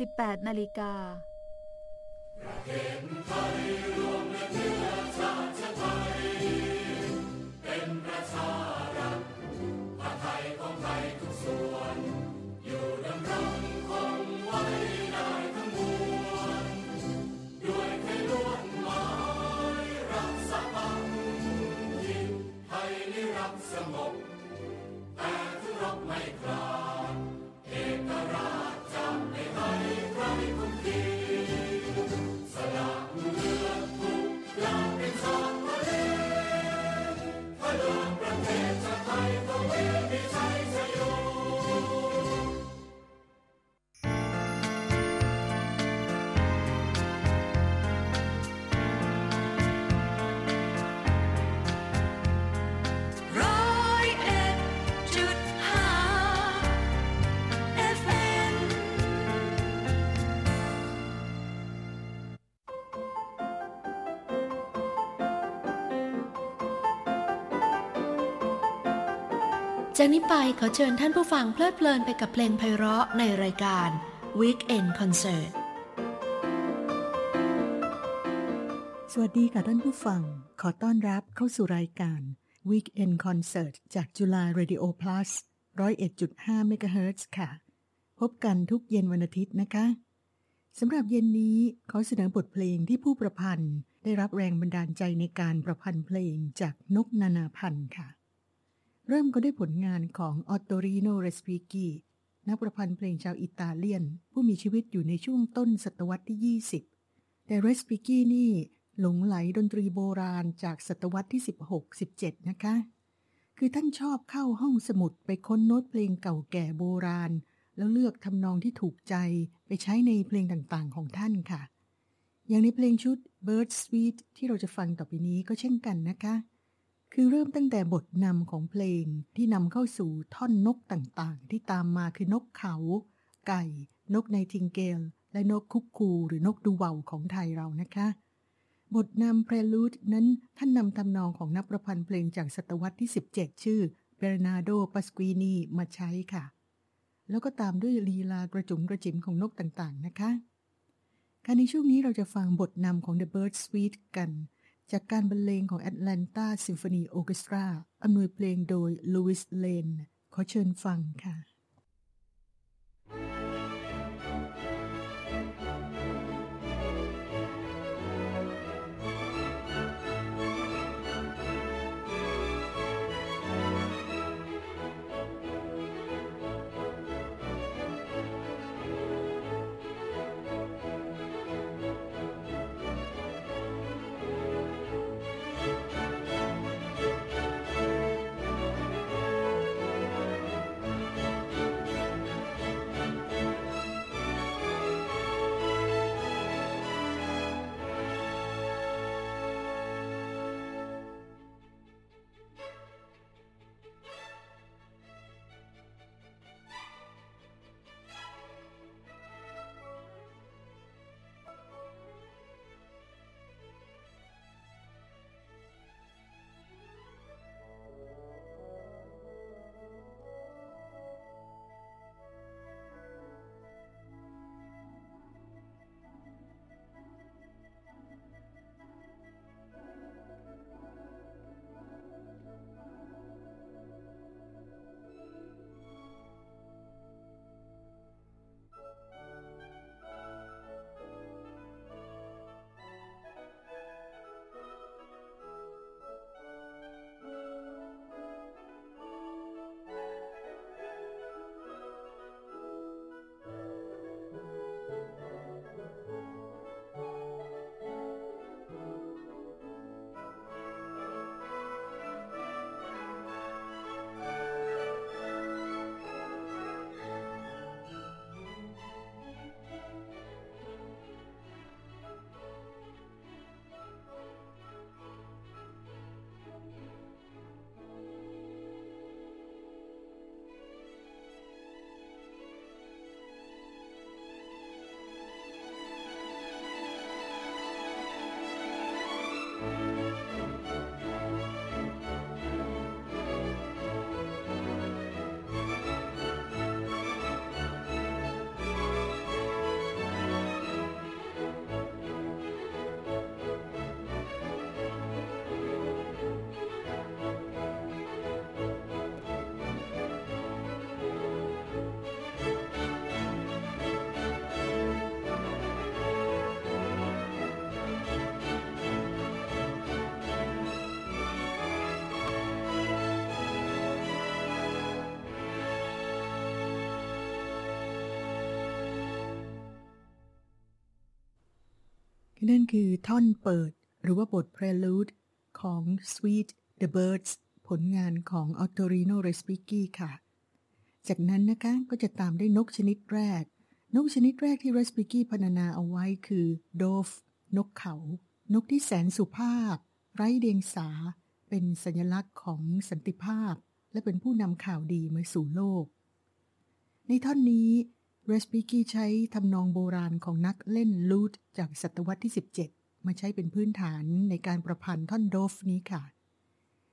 18นาฬิกา จากนี้ไปขอเชิญท่านผู้ฟังเพลิดเพลินไปกับเพลงไพเราะในรายการ Weekend Concert สวัสดีค่ะท่านผู้ฟัง ขอต้อนรับเข้าสู่รายการ Weekend Concert จากจุฬา Radio Plus 101.5 MHz ค่ะ พบกันทุกเย็นวันอาทิตย์นะคะสำหรับเย็นนี้ขอเสนอบทเพลงที่ผู้ประพันธ์ ได้รับแรงบันดาลใจในการประพันธ์เพลงจากนกนานาพันธ์ค่ะ เริ่มก็ด้วยผลงานของออตโตริโนเรสปิกีนักประพันธ์เพลงชาวอิตาเลียน ผู้มีชีวิตอยู่ในช่วงต้นศตวรรษที่ 20 แต่เรสปิกีนี่หลงไหลดนตรีโบราณจากศตวรรษที่ 16-17 นะคะ คือท่านชอบเข้าห้องสมุดไปค้นโน้ตเพลงเก่าแก่โบราณ แล้วเลือกทำนองที่ถูกใจไปใช้ในเพลงต่างๆของท่านค่ะ อย่างในเพลงชุด Bird Suite ที่เราจะฟังต่อไปนี้ก็เช่นกันนะคะ คือเริ่มตั้งแต่บทนำของเพลงที่นำเข้าสู่ท่อนนกต่างๆ ที่ตามมาคือนกเขา ไก่ นกไนทิงเกล และนกคุกคูหรือนกดูเวาของไทยเรานะคะ บทนำเพลลูดนั้นท่านนำทำนองของนักประพันธ์เพลงจากศตวรรษที่ 17 ชื่อเบรนาโดปัสกีนีมาใช้ค่ะ แล้วก็ตามด้วยลีลากระจุมกระจิ๋มของนกต่างๆนะคะการในช่วงนี้เราจะฟังบทนำของ The Bird Suite กัน จากการบรรเลงของ Atlanta Symphony Orchestra อำนวยเพลงโดย Louis Lane ขอเชิญฟังค่ะ นั่นคือท่อนเปิดหรือว่าบท prelude ของ Sweet the Birds ผลงานของ Ottorino Respighi ค่ะ จากนั้นนะคะก็จะตามด้วยนกชนิดแรก นกชนิดแรกที่ Respighi พรรณนาเอาไว้คือ Dove นกเขา นกที่แสนสุภาพ ไร้เดียงสา เป็นสัญลักษณ์ของสันติภาพ และเป็นผู้นำข่าวดีมาสู่โลก ในท่อนนี้ เรสปิกี้ใช้ทำนองโบราณของนักเล่น lute จากศตวรรษที่ 17 มาใช้เป็นพื้นฐานในการประพันธ์ท่อน Dove นี้ค่ะ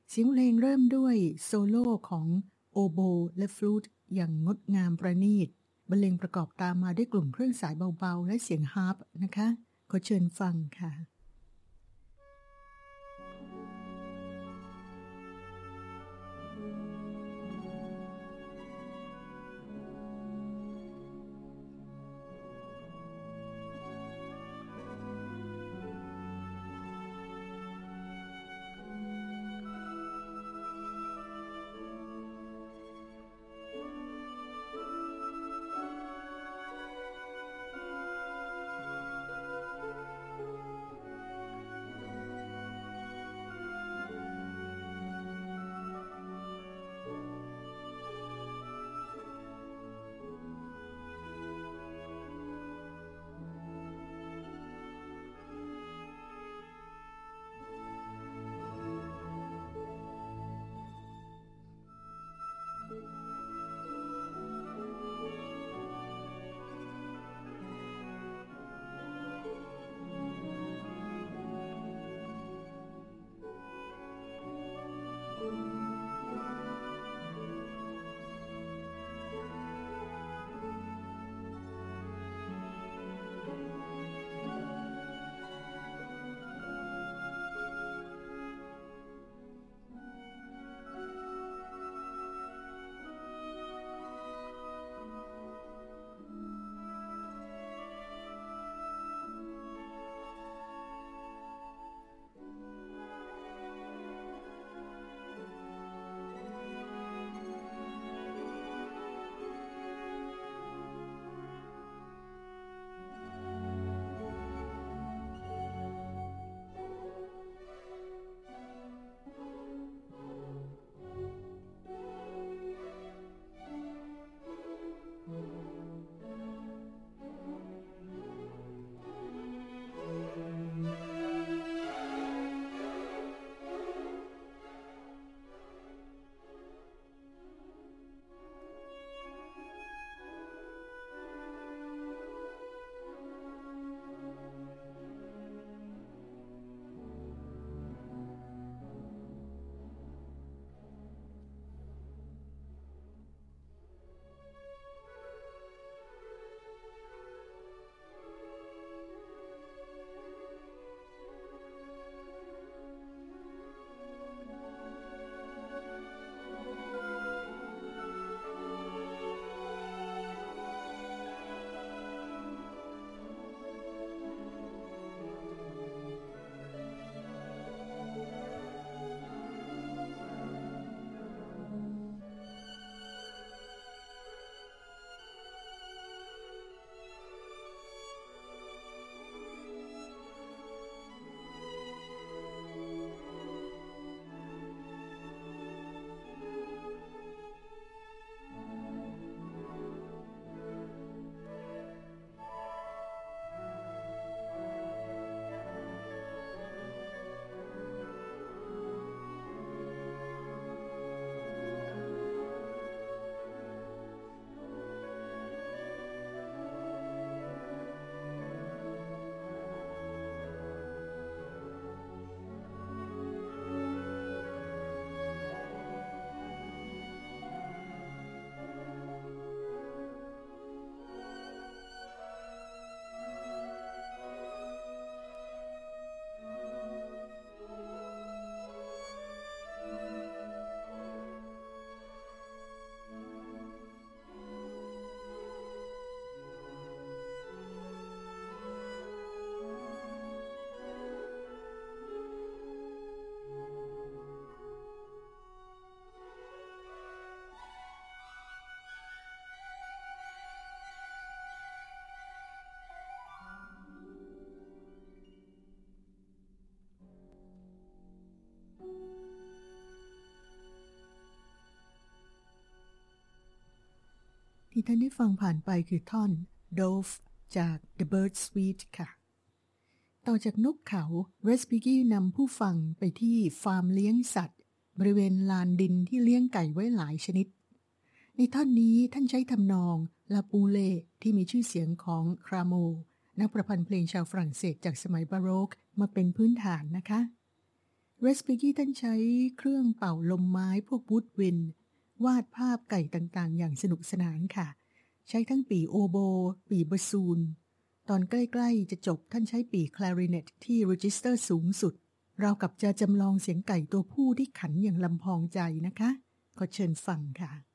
เสียงเพลงเริ่มด้วยโซโล่ของโอโบและฟลูตอย่างงดงามประณีตบรรเลงประกอบตามมาด้วยกลุ่มเครื่องสายเบาๆ และเสียงฮาร์ปนะคะ ขอเชิญฟังค่ะ ที่ท่านได้ฟังผ่านไปคือท่อน Dove จาก The Bird Suite ค่ะ ต่อจากนกเขาเรสปิกี้นำผู้ฟังไปที่ฟาร์มเลี้ยงสัตว์ บริเวณลานดินที่เลี้ยงไก่ไว้หลายชนิด ในท่อนนี้ท่านใช้ทำนอง La Poule ที่มีชื่อเสียงของราโม นักประพันธ์เพลงชาวฝรั่งเศสจากสมัยบาโรกมาเป็นพื้นฐานนะคะเรสปิกี้ท่านใช้เครื่องเป่าลมไม้พวก woodwind วาดภาพไก่ต่างๆ อย่างสนุกสนานค่ะ ใช้ทั้งปี่โอโบ ปี่บาซูน ตอนใกล้ๆ จะจบท่านใช้ปี่คลาริเนตที่ register สูงสุด ราวกับจะจำลองเสียงไก่ตัวผู้ที่ขันอย่างลำพองใจนะคะ ขอเชิญฟังค่ะ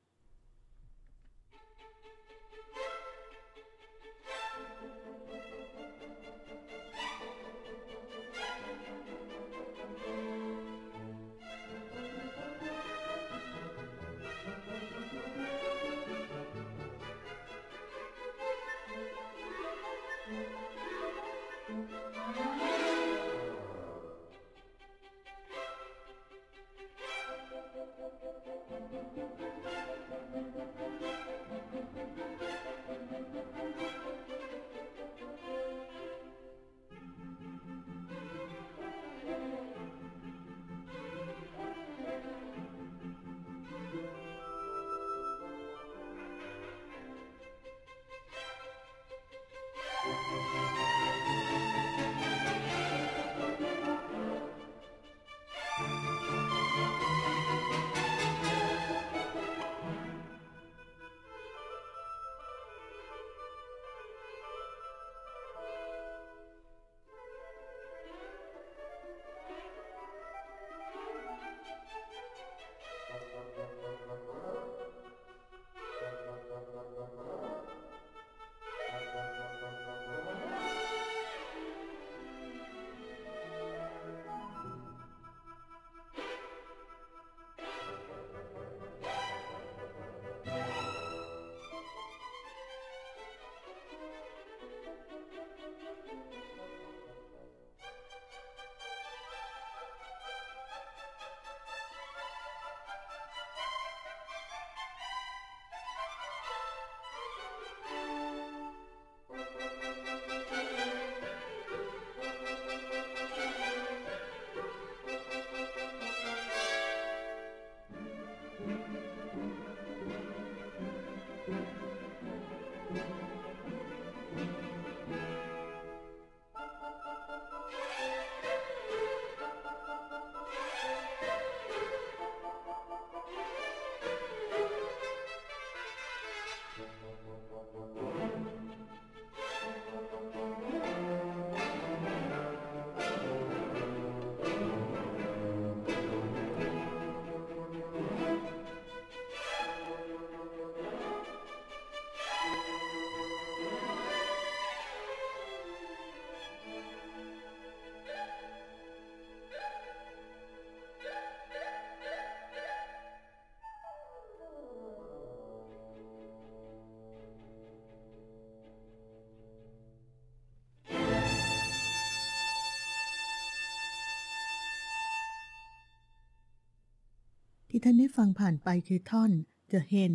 ที่ท่านได้ฟังผ่านไปคือท่อน The Hen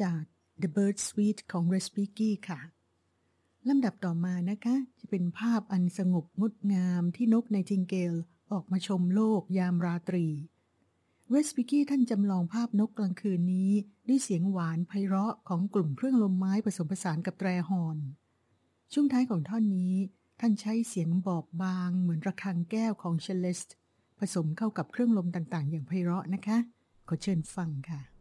จาก The Bird Suite ของ r e s p i k y ค่ะลำดับต่อมานะคะ จะเป็นภาพอันสงบงดงามที่นก nightingale ออกมาชมโลกยามราตรีเรสปิกี้ท่านจำลองภาพนกกลางคืนนี้ ด้วยเสียงหวานไพเราะของกลุ่มเครื่องลมไม้ผสมผสานกับแตรฮอร์น ช่วงท้ายของท่อนนี้ ท่านใช้เสียงบอบบางเหมือนระฆังแก้วของ celestaผสมเข้ากับเครื่องลมต่างๆ อย่างไพเราะนะคะ ขอเชิญฟังค่ะ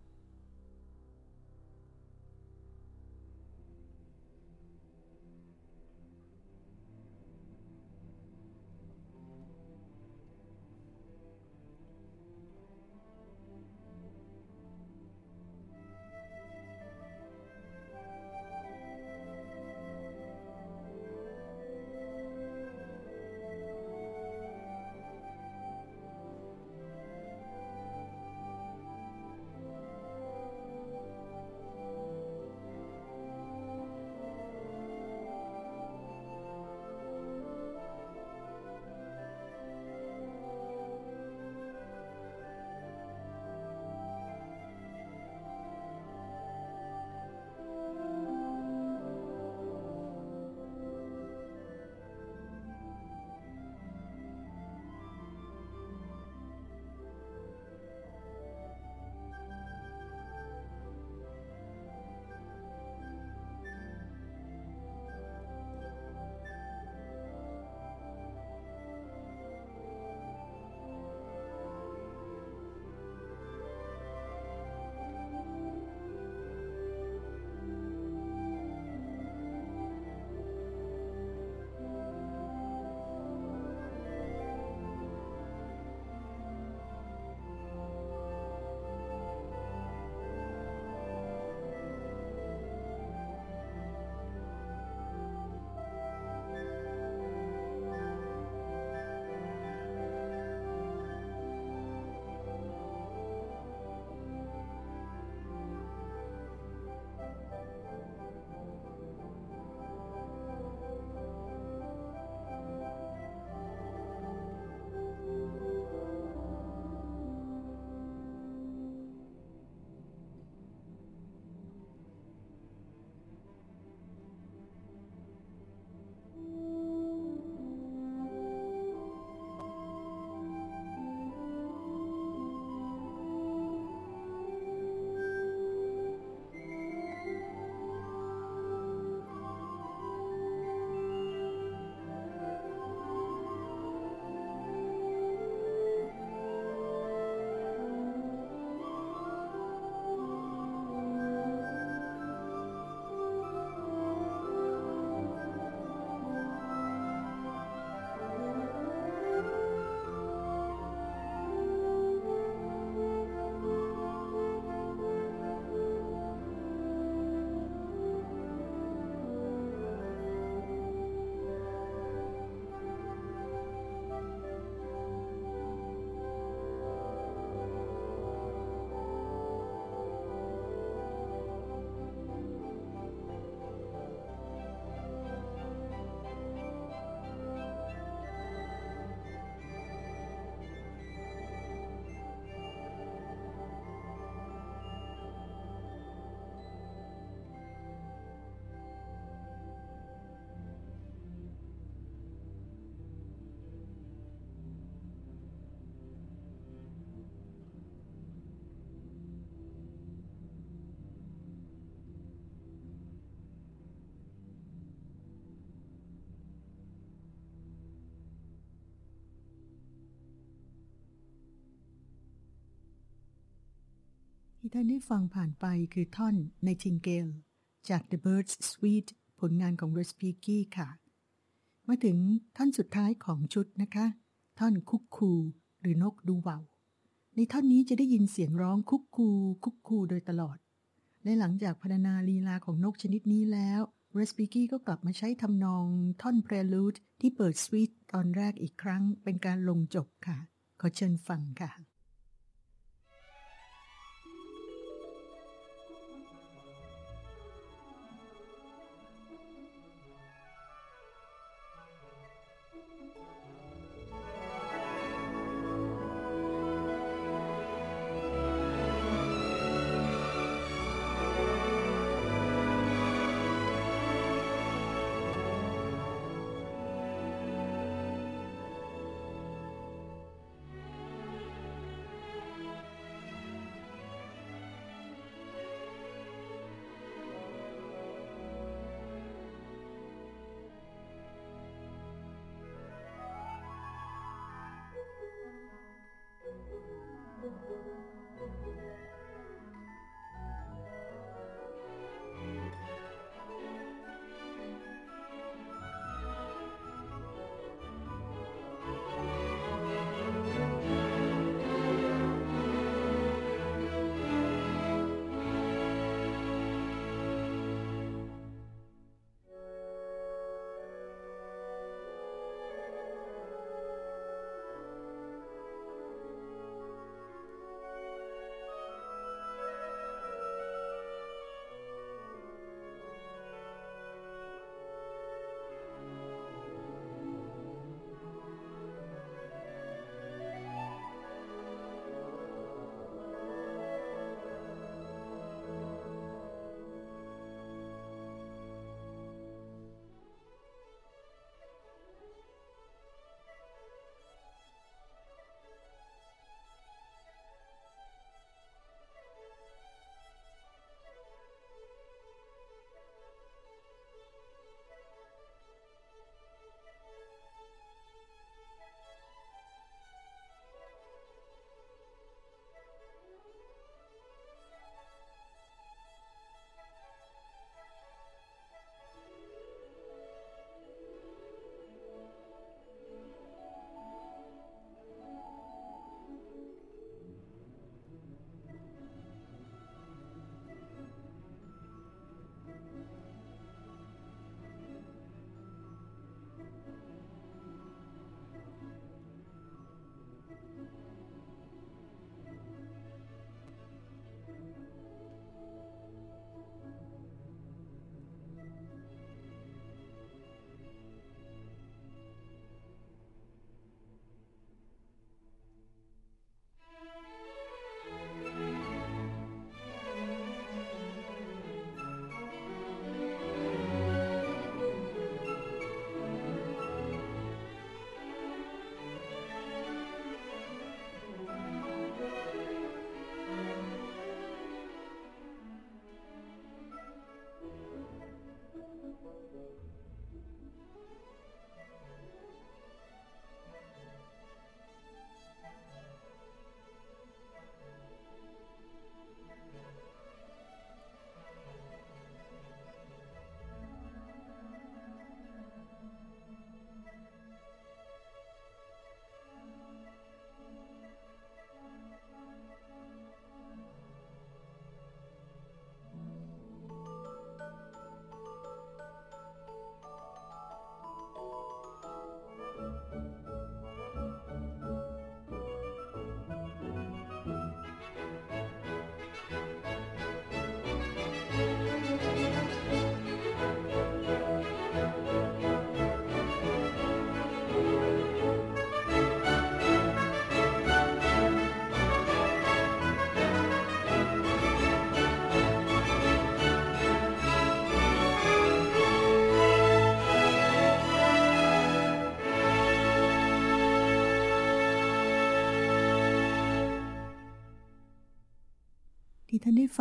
ที่ท่านได้ฟังผ่านไปคือท่อน Nightingale จาก The Birds Suite ผลงานของ r e s p i g y ค่ะ มาถึงท่อนสุดท้ายของชุดนะคะ ท่อนคุกคูหรือนกดูเบาในท่อนนี้จะได้ยินเสียงร้องคุกคูคุกคูโดยตลอด และหลังจากพรรณนาลีลาของนกชนิดนี้แล้ว r e s p i g y ก็กลับมาใช้ทำนองท่อน Prelude ที่เปิดสวีทตอนแรกอีกครั้งเป็นการลงจบค่ะ ขอเชิญฟังค่ะ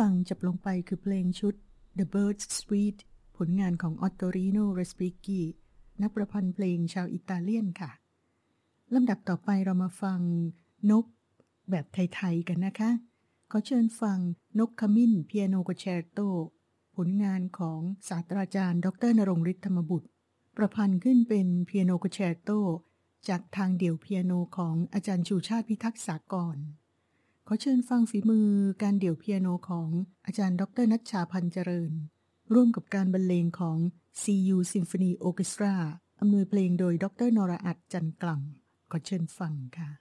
ฟังจับลงไปคือเพลงชุด The Birds Suite ผลงานของออตโตริโนเรสปิกีนักประพันธ์เพลงชาวอิตาเลียนค่ะ ลำดับต่อไปเรามาฟังนกแบบไทย ๆ กันนะคะ ขอเชิญฟังนกขมิ้นเปียโนกแชร์โต ผลงานของศาสตราจารย์ ดรนรงฤทธิ์ธรรมบุตร ประพันธ์ขึ้นเป็นเปียโนกแชร์โต จากทางเดี่ยวเปียโนของอาจารย์ชูชาติพิทักษ์สากร อเชิญฟังฝีมือการเดี่ยวเปียโนของอาจารย์ดรนัชชาพันเจริญ ร่วมกับการบรรเลงของ CU Symphony Orchestra อำนวยเพลงโดยดรนราอัตจันกลังขอเชิญฟังค่ะ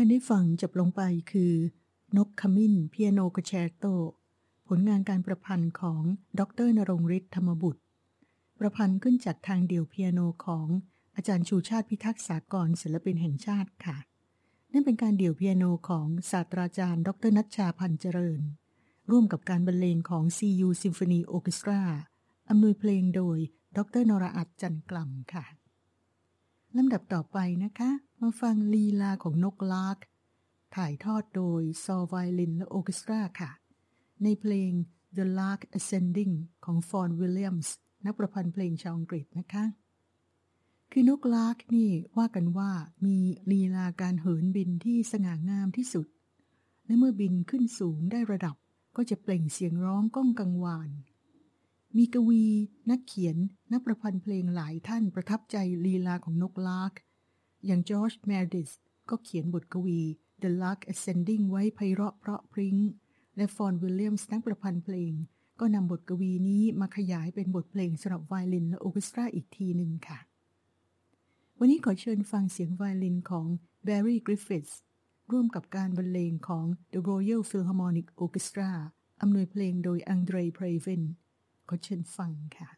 ท่านได้ฟังจบลงไปคือ นกขมิ้นเปียโนกแชโต ผลงานการประพันธ์ของดรนรงฤทธิ์ธรรมบุตร ประพันธ์ขึ้นจากทางเดี่ยวเปียโนของอาจารย์ชูชาติพิทักษ์สากรศิลปินแห่งชาติค่ะ นั่นเป็นการเดี่ยวเปียโนของศาสตราจารย์ ดรนัชชาพันเจริญ ร่วมกับการบรรเลงของ CU Symphony Orchestra อำนวยเพลงโดย ดรนราอัดจันกล่ำค่ะ ลำดับต่อไปนะคะ มาฟังลีลาของนกลาก ถ่ายทอดโดยซอไวลินและโอเคสตราค่ะ ในเพลง The Lark Ascending ของฟอนวิลเลียมส์นักประพันธ์เพลงชาวอังกฤษนะคะ คือนกลากนี่ว่ากันว่ามีลีลาการเหินบินที่สง่างามที่สุด และเมื่อบินขึ้นสูงได้ระดับก็จะเปล่งเสียงร้องก้องกังวาน มีกวี นักเขียน นักประพันธ์เพลงหลายท่านประทับใจลีลาของนกลาก อย่างจอร์จแมรดิสก็เขียนบทกวี The Lark Ascending ไว้ไพเราะเพราะพริ้ง และฟอนวิลเลียมส์นักประพันธ์เพลง ก็นำบทกวีนี้มาขยายเป็นบทเพลงสำหรับไวโอลินและโอเคสตราอีกทีหนึ่งค่ะ วันนี้ขอเชิญฟังเสียงไวโอลินของ Barry Griffiths ร่วมกับการบรรเลงของ The Royal Philharmonic Orchestra อำนวยเพลงโดยอังเดรย์เพรเวน ขอเชิญฟังค่ะ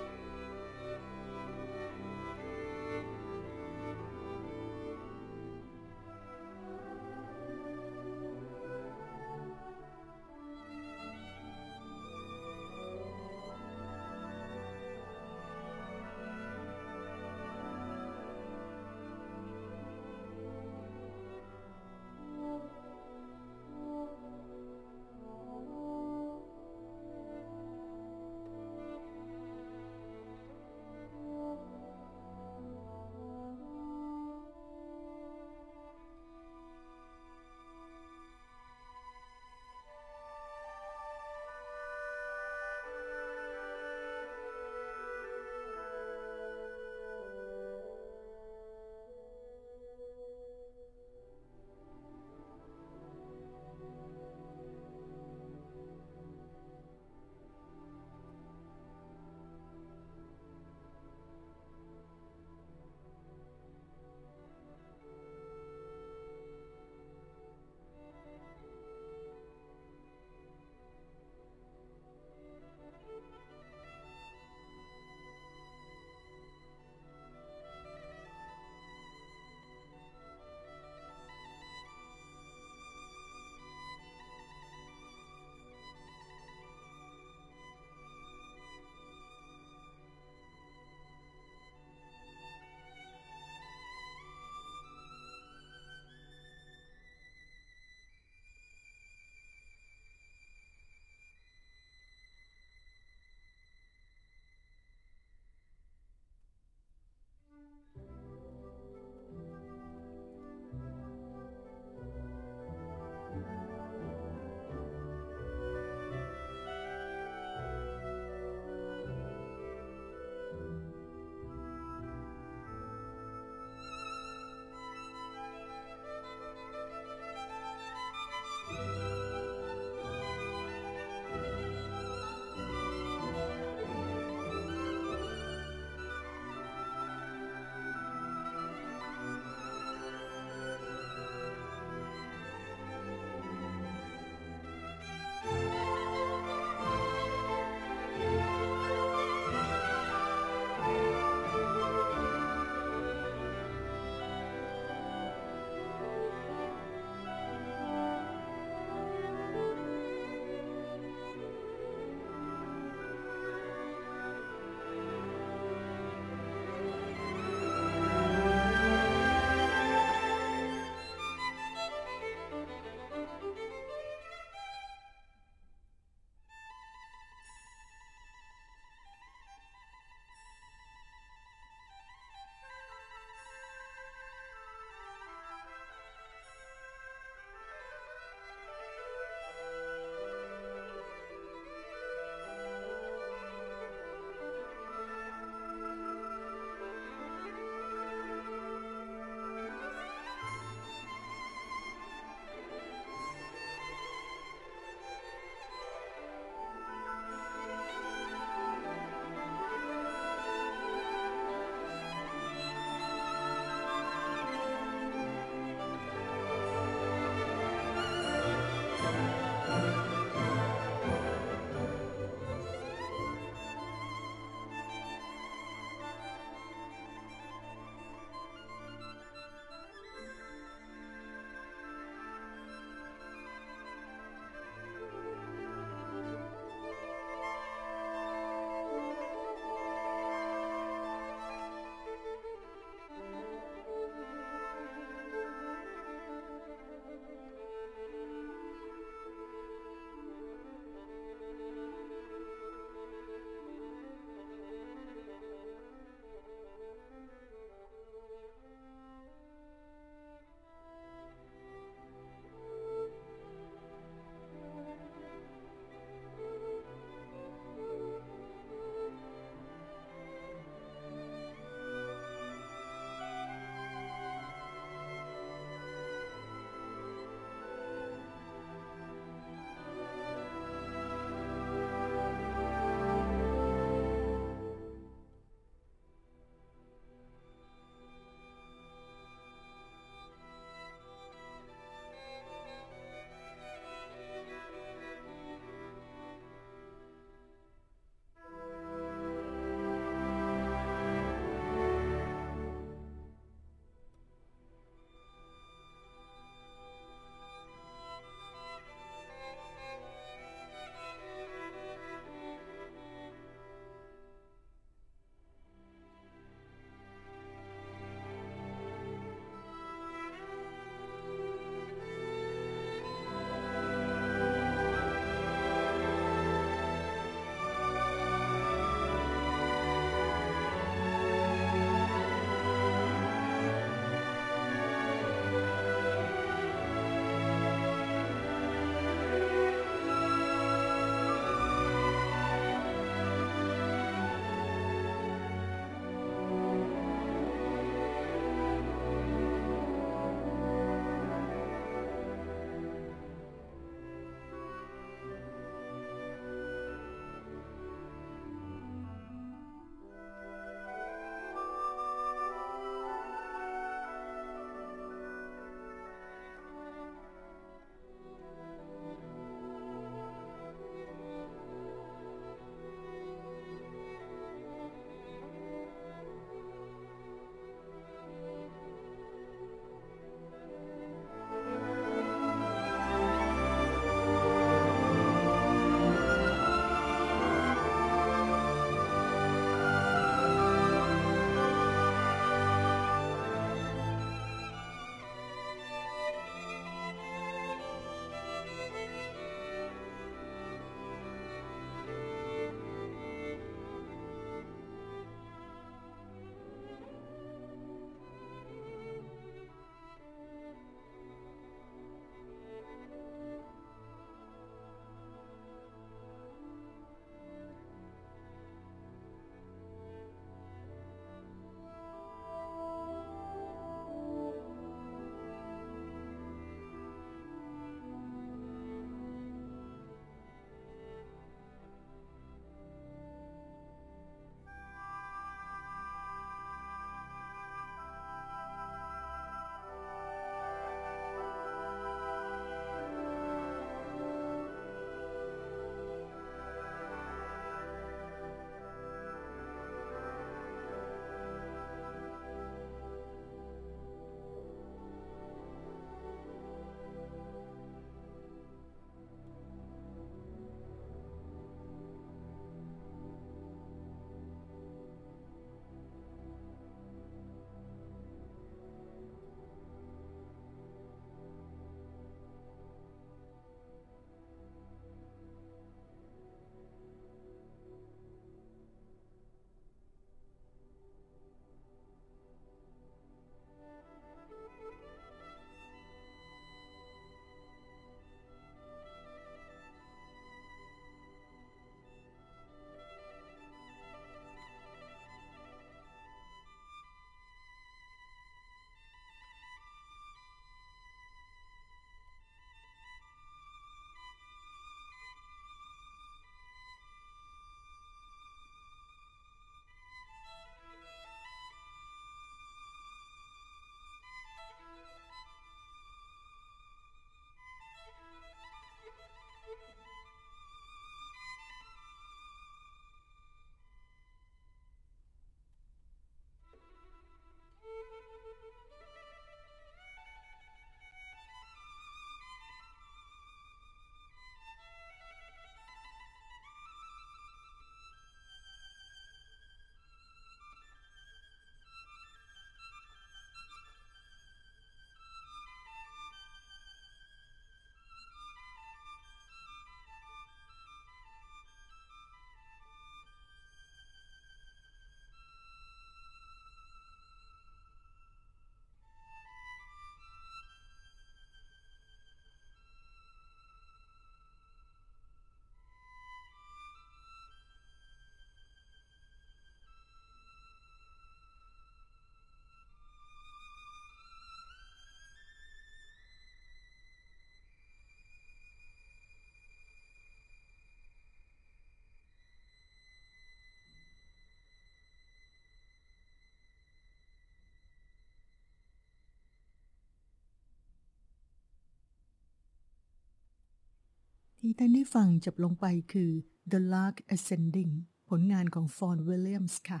ที่ท่านได้ฟังจบลงไปคือ The Lark Ascending ผลงานของวอห์นวิลเลียมส์ค่ะ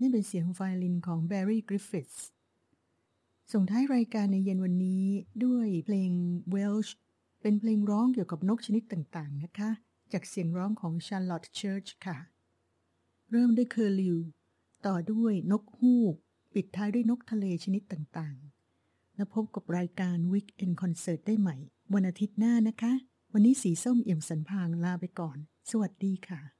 นี่เป็นเสียงไวโอลินของ Barry Griffiths ส่งท้ายรายการในเย็นวันนี้ด้วยเพลง Welsh เป็นเพลงร้องเกี่ยวกับนกชนิดต่างๆนะคะ จากเสียงร้องของ Charlotte Church ค่ะ เริ่มด้วย curlew ต่อด้วยนกฮูก ปิดท้ายด้วยนกทะเลชนิดต่างๆ แล้วพบกับรายการ Weekend Concert ได้ใหม่ วันอาทิตย์หน้านะคะ วันนี้สีส้มเอี่ยมสันพางลาไปก่อน สวัสดีค่ะ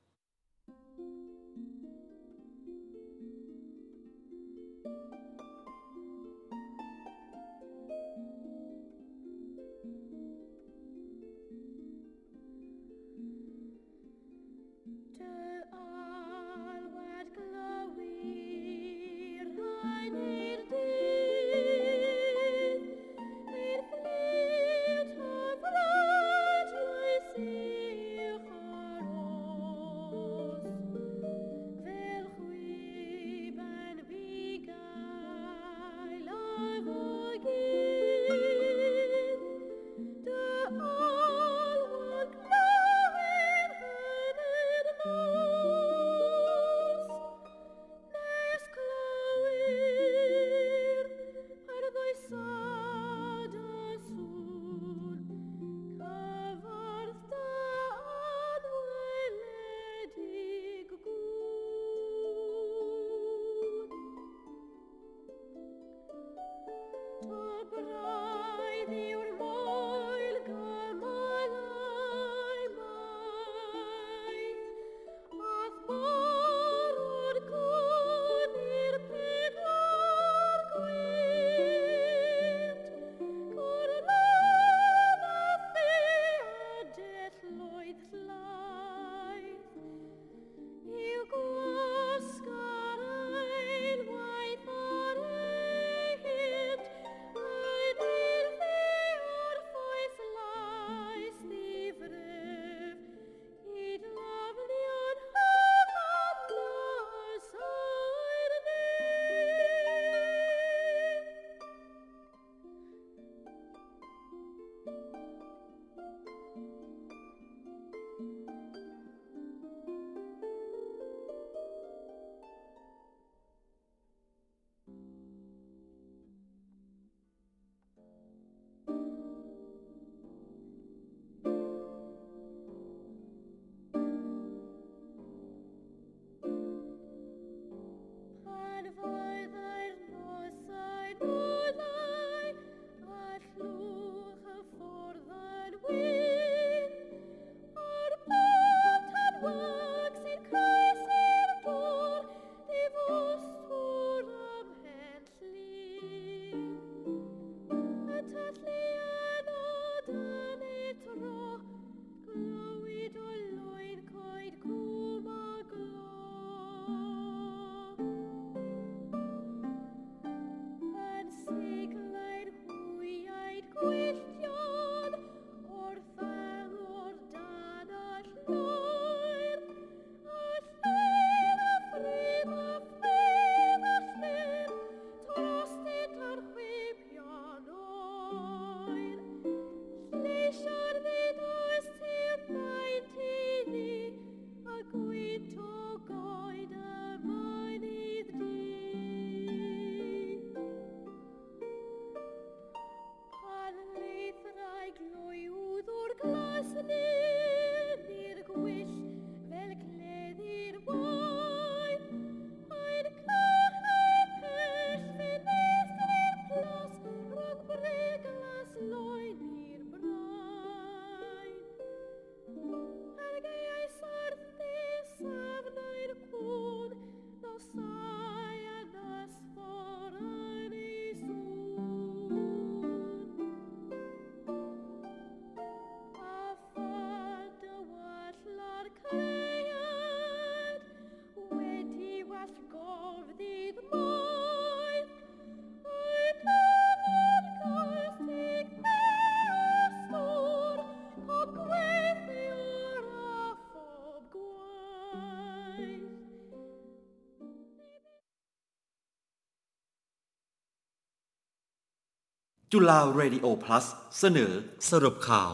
จุฬาเรดิโอ plus เสนอสรุปข่าว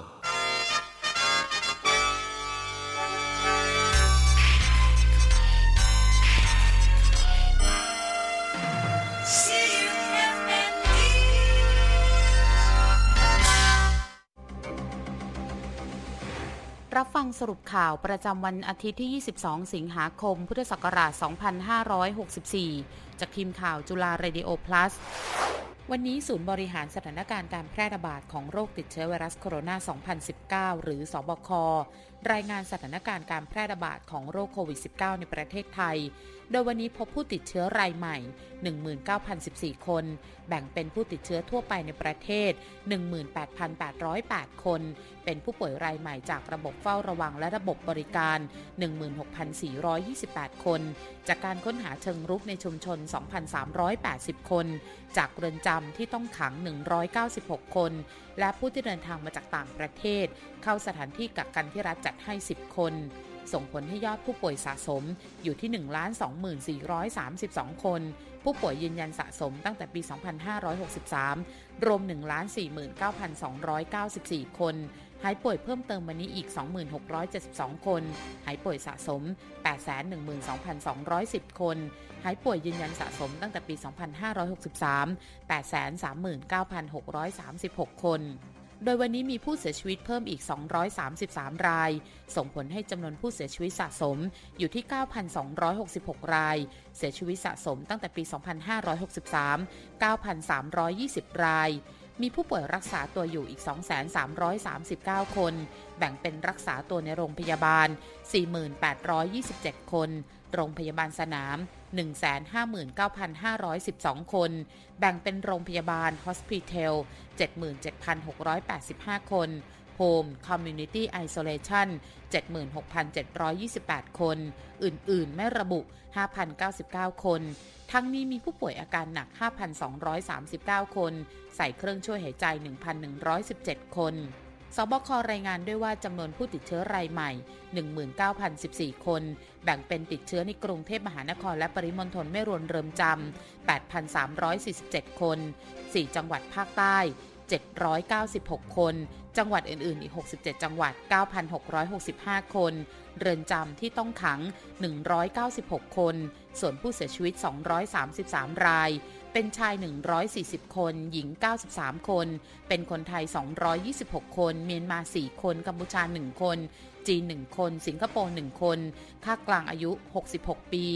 รับฟังสรุปข่าวประจำวันอาทิตย์ที่ 22 สิงหาคม พุทธศักราช 2564 จากทีมข่าวจุฬาเรดิโอ plus วันนี้ศูนย์บริหารสถานการณ์การแพร่ระบาดของโรคติดเชื้อไวรัสโคโรนา 2019 หรือสอบค รายงานสถานการณ์การแพร่ระบาดของโรคโควิด -19 ในประเทศไทย โดยวันนี้พบผู้ติดเชื้อรายใหม่ 19,014 คน แบ่งเป็นผู้ติดเชื้อทั่วไปในประเทศ 18,808 คน เป็นผู้ป่วยรายใหม่จากระบบเฝ้าระวังและระบบบริการ 16,428 คน จากการค้นหาเชิงรุกในชุมชน 2,380 คน จากเรือนจำที่ต้องขัง 196 คนและผู้ที่เดินทางมาจากต่างประเทศ เข้าสถานที่กักกันที่รัฐจัดให้ 10 คน ส่งผลให้ยอดผู้ป่วยสะสมอยู่ที่ 1,2432 คน ผู้ป่วยยืนยันสะสมตั้งแต่ปี 2563 รวม 1,49,294 คน หายป่วยเพิ่มเติมวันนี้อีก2672 คน หายป่วยสะสม 812,210 คน หายป่วยยืนยันสะสมตั้งแต่ปี 2563 839,636 คนโดยวันนี้มีผู้เสียชีวิตเพิ่มอีก 233 ราย ส่งผลให้จำนวนผู้เสียชีวิตสะสมอยู่ที่ 9,266 ราย เสียชีวิตสะสมตั้งแต่ปี 2563 9,320 ราย มีผู้ป่วยรักษาตัวอยู่อีก 2,339 คน แบ่งเป็นรักษาตัวในโรงพยาบาล 4,827 คน โรงพยาบาลสนาม 159,512 คน แบ่งเป็นโรงพยาบาล Hospital 77,685 คน Home Community Isolation 76,728 คน อื่นๆ ไม่ระบุ 5,099 คน ทั้งนี้มีผู้ป่วยอาการหนัก 5,239 คน ใส่เครื่องช่วยหายใจ 1,117 คนสบครายงานด้วยว่าจำนวนผู้ติดเชื้อรายใหม่ 19,014 คน แบ่งเป็นติดเชื้อในกรุงเทพมหานครและปริมณฑลไม่รวมเริมจำ8,347 คน 4 จังหวัดภาคใต้ 796 คน จังหวัดอื่นๆ อีก 67 จังหวัด 9,665 คน เรือนจำที่ต้องขัง 196 คน ส่วนผู้เสียชีวิต 233 ราย เป็นชาย 140 คน หญิง 93 คน เป็นคนไทย 226 คน เมียนมา 4 คน กัมพูชา 1 คน จีน 1 คน สิงคโปร์ 1 คนภากลางอายุ 66 ปี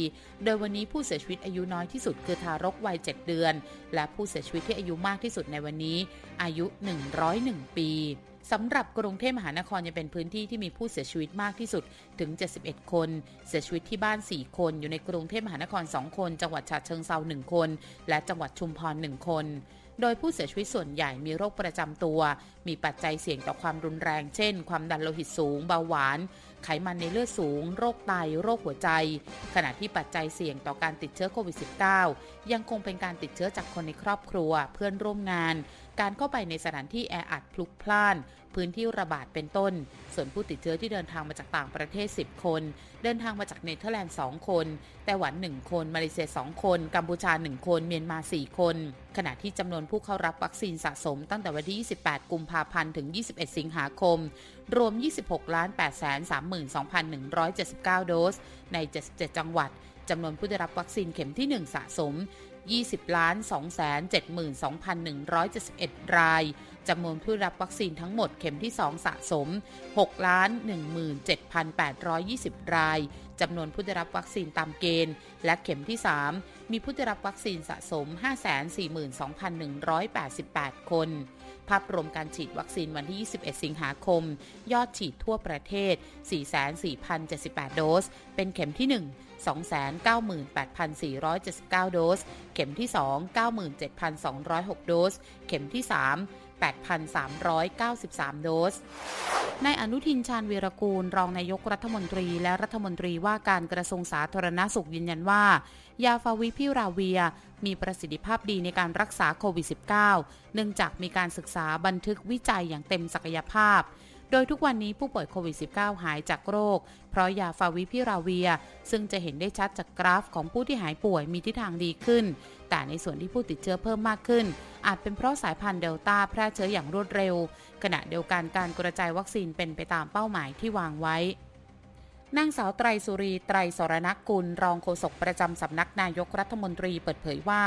โดยวันนี้ผู้เสียชีวิตอายุน้อยที่สุดคือทารกวัย 7 เดือน และผู้เสียชีวิตที่อายุมากที่สุดในวันนี้ อายุ 101 ปีสำหรับกรุงเทพมหานครยังเป็นพื้นที่ที่มีผู้เสียชีวิตมากที่สุดถึง 71 คน เสียชีวิตที่บ้าน 4 คน อยู่ในกรุงเทพมหานคร 2 คน จังหวัดฉะเชิงเซา 1 คน และจังหวัดชุมพร 1 คน โดยผู้เสียชีวิตส่วนใหญ่มีโรคประจำตัว มีปัจจัยเสี่ยงต่อความรุนแรง เช่น ความดันโลหิตสูง เบาหวาน ไขมันในเลือดสูง โรคไต โรคหัวใจ ขณะที่ปัจจัยเสี่ยงต่อการติดเชื้อโควิด -19 ยังคงเป็นการติดเชื้อจากคนในครอบครัว เพื่อนร่วมงาน การเข้าไปในสถานที่แออัดพลุกพล่าน พื้นที่ระบาดเป็นต้น ส่วนผู้ติดเชื้อที่เดินทางมาจากต่างประเทศ 10 คน เดินทางมาจากเนเธอร์แลนด์ 2 คนไต้หวัน 1 คน มาเลเซีย 2 คน กัมพูชา 1 คน เมียนมา 4 คน ขณะที่จำนวนผู้เข้ารับวัคซีนสะสมตั้งแต่วันที่ 28 กุมภาพันธ์ ถึง 21 สิงหาคม รวม 26 8 3 2 1 7 9 โดส ใน 77 จังหวัดจำนวนผู้ได้รับวัคซีนเข็มที่ 1 สะสม 20ล้าน272,171 ราย จำนวนผู้รับวัคซีนทั้งหมดเข็มที่ 2 สะสม6ล้าน17,820 ราย จำนวนผู้ได้รับวัคซีนตามเกณฑ์ และเข็มที่ 3 มีผู้ได้รับวัคซีนสะสม 542,188 คน ภาพรวมการฉีดวัคซีนวันที่ 21 สิงหาคม ยอดฉีดทั่วประเทศ 44,078 โดส เป็นเข็มที่ 1 298,479 โดส เข็มที่ 2 97,206 โดส เข็มที่ 3 8,393 โดส นายอนุทินชาญวีรกูล รองนายกรัฐมนตรีและรัฐมนตรีว่าการกระทรวงสาธารณสุขยืนยันว่า ยาฟาวิพิราเวีย มีประสิทธิภาพดีในการรักษาโควิด -19 เนื่องจากมีการศึกษาบันทึกวิจัยอย่างเต็มศักยภาพ โดยทุกวันนี้ผู้ป่วยโควิด -19 หายจากโรค เพราะยาฟาวิพิราเวีย ซึ่งจะเห็นได้ชัดจากกราฟของผู้ที่หายป่วยมีทิศทางดีขึ้น แต่ในส่วนที่ผู้ติดเชื้อเพิ่มมากขึ้น อาจเป็นเพราะสายพันธุ์เดลต้าแพร่เชื้ออย่างรวดเร็ว ขณะเดียวกันการกระจายวัคซีนเป็นไปตามเป้าหมายที่วางไว้นางสาวไตรสุรีไตรสรณกุล รองโฆษกประจำสำนักนายกรัฐมนตรีเปิดเผยว่า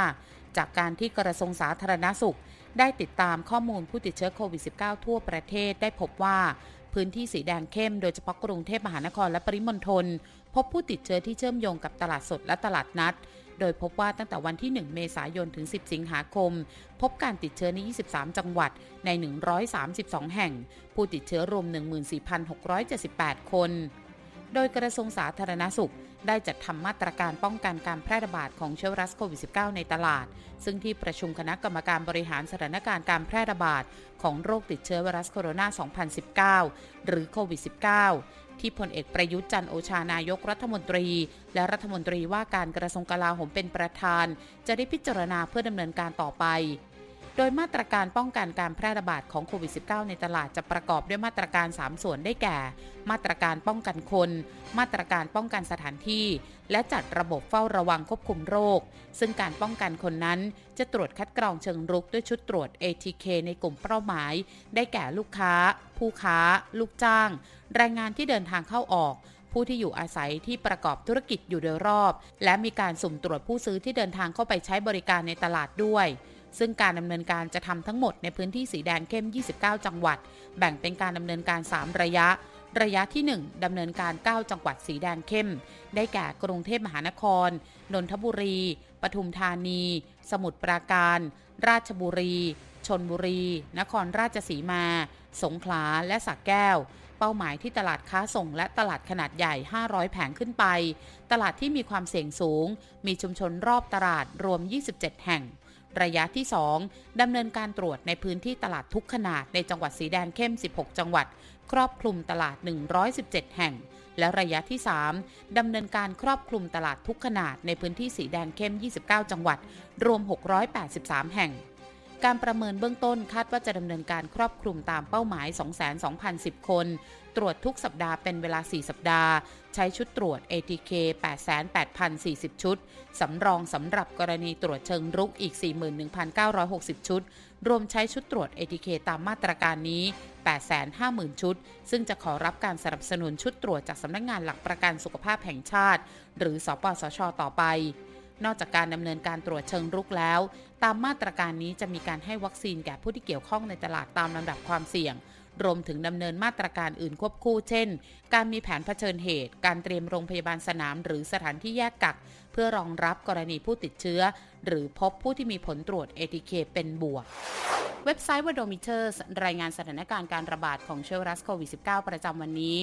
จากการที่กระทรวงสาธารณสุข ได้ติดตามข้อมูลผู้ติดเชื้อโควิด -19 ทั่วประเทศได้พบว่า พื้นที่สีแดงเข้มโดยเฉพาะกรุงเทพมหานครและปริมณฑลพบผู้ติดเชื้อที่เชื่อมโยงกับตลาดสดและตลาดนัด โดยพบว่าตั้งแต่วันที่ 1 เมษายนถึง 10 สิงหาคม พบการติดเชื้อใน 23 จังหวัดใน 132 แห่ง ผู้ติดเชื้อรวม 14,678 คน โดยกระทรวงสาธารณสุข ได้จัดทำมาตรการป้องกันการแพร่ระบาดของเชื้อไวรัสโควิด -19 ในตลาด ซึ่งที่ประชุมคณะกรรมการบริหารสถานการณ์การแพร่ระบาดของโรคติดเชื้อไวรัสโคโรนา 2019 หรือโควิด -19 ที่พลเอกประยุทธ์จันโอชานายกรัฐมนตรี และรัฐมนตรีว่าการกระทรวงกลาโหมเป็นประธาน จะได้พิจารณาเพื่อดำเนินการต่อไป โดยมาตรการป้องกันการแพร่ระบาดของโควิด -19 ในตลาดจะประกอบด้วยมาตรการ 3 ส่วนได้แก่ มาตรการป้องกันคน มาตรการป้องกันสถานที่ และจัดระบบเฝ้าระวังควบคุมโรค ซึ่งการป้องกันคนนั้นจะตรวจคัดกรองเชิงรุกด้วยชุดตรวจ ATK ในกลุ่มเป้าหมาย ได้แก่ลูกค้า ผู้ค้า ลูกจ้าง แรงงานที่เดินทางเข้าออกผู้ที่อยู่อาศัยที่ประกอบธุรกิจอยู่โดยรอบ และมีการสุ่มตรวจผู้ซื้อที่เดินทางเข้าไปใช้บริการในตลาดด้วย ซึ่งการดำเนินการจะทำทั้งหมดในพื้นที่สีแดงเข้ม 29 จังหวัด แบ่งเป็นการดำเนินการ 3 ระยะ ระยะที่ 1ดำเนินการ 9 จังหวัดสีแดงเข้ม ได้แก่กรุงเทพมหานคร นนทบุรี ปทุมธานี สมุทรปราการ ราชบุรี ชนบุรี นครราชสีมา สงขลา และสักแก้วเป้าหมายที่ตลาดค้าส่งและตลาดขนาดใหญ่ 500 แผงขึ้นไป ตลาดที่มีความเสี่ยงสูง มีชุมชนรอบตลาดรวม 27 แห่ง ระยะที่ 2 ดำเนินการตรวจในพื้นที่ตลาดทุกขนาดในจังหวัดสีแดงเข้ม 16 จังหวัด ครอบคลุมตลาด 117 แห่ง และระยะที่ 3 ดำเนินการครอบคลุมตลาดทุกขนาดในพื้นที่สีแดงเข้ม 29 จังหวัด รวม 683 แห่ง การประเมินเบื้องต้นคาดว่าจะดำเนินการครอบคลุมตามเป้าหมาย 22,010 คน ตรวจทุกสัปดาห์เป็นเวลา 4 สัปดาห์ ใช้ชุดตรวจ ATK 88,040 ชุด สำรองสำหรับกรณีตรวจเชิงรุกอีก 41,960 ชุด รวมใช้ชุดตรวจ ATK ตามมาตรการนี้ 850,000 ชุด ซึ่งจะขอรับการสนับสนุนชุดตรวจจากสำนักงงานหลักประกันสุขภาพแห่งชาติ หรือสปสช ต่อไปนอกจากการดำเนินการตรวจเชิงรุกแล้ว ตามมาตรการนี้จะมีการให้วัคซีนแก่ผู้ที่เกี่ยวข้องในตลาดตามลำดับความเสี่ยง รวมถึงดำเนินมาตรการอื่นควบคู่ เช่น การมีแผนเผชิญเหตุ การเตรียมโรงพยาบาลสนาม หรือสถานที่แยกกัก เพื่อรองรับกรณีผู้ติดเชื้อ หรือพบผู้ที่มีผลตรวจ ATK เป็นบวก เว็บไซต์ w a d o m e t e r s รายงานสถานการณ์การระบาดของเชื้อไวรัสโควิด -19 ประจำวันนี้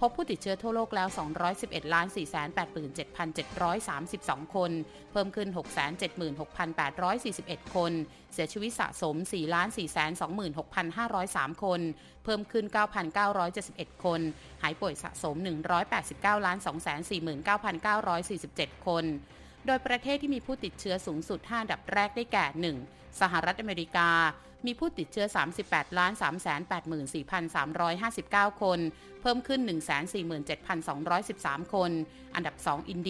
พบผู้ติดเชื้อทั่วโลกแล้ว 211 487,732 คน เพิ่มขึ้น 676,841 คน เสียชีวิตสะสม4 426,503 คน เพิ่มขึ้น 9,971 คน หายป่วยสะสม 189 249,947 คน โดยประเทศที่มีผู้ติดเชื้อสูงสุด 5 ดับแรกได้แก่ 1. สหรัฐอเมริกา มีผู้ติดเชื้อ 38ล้าน384,359 คน เพิ่มขึ้น 147,213 คน อันดับ 2 อินเดีย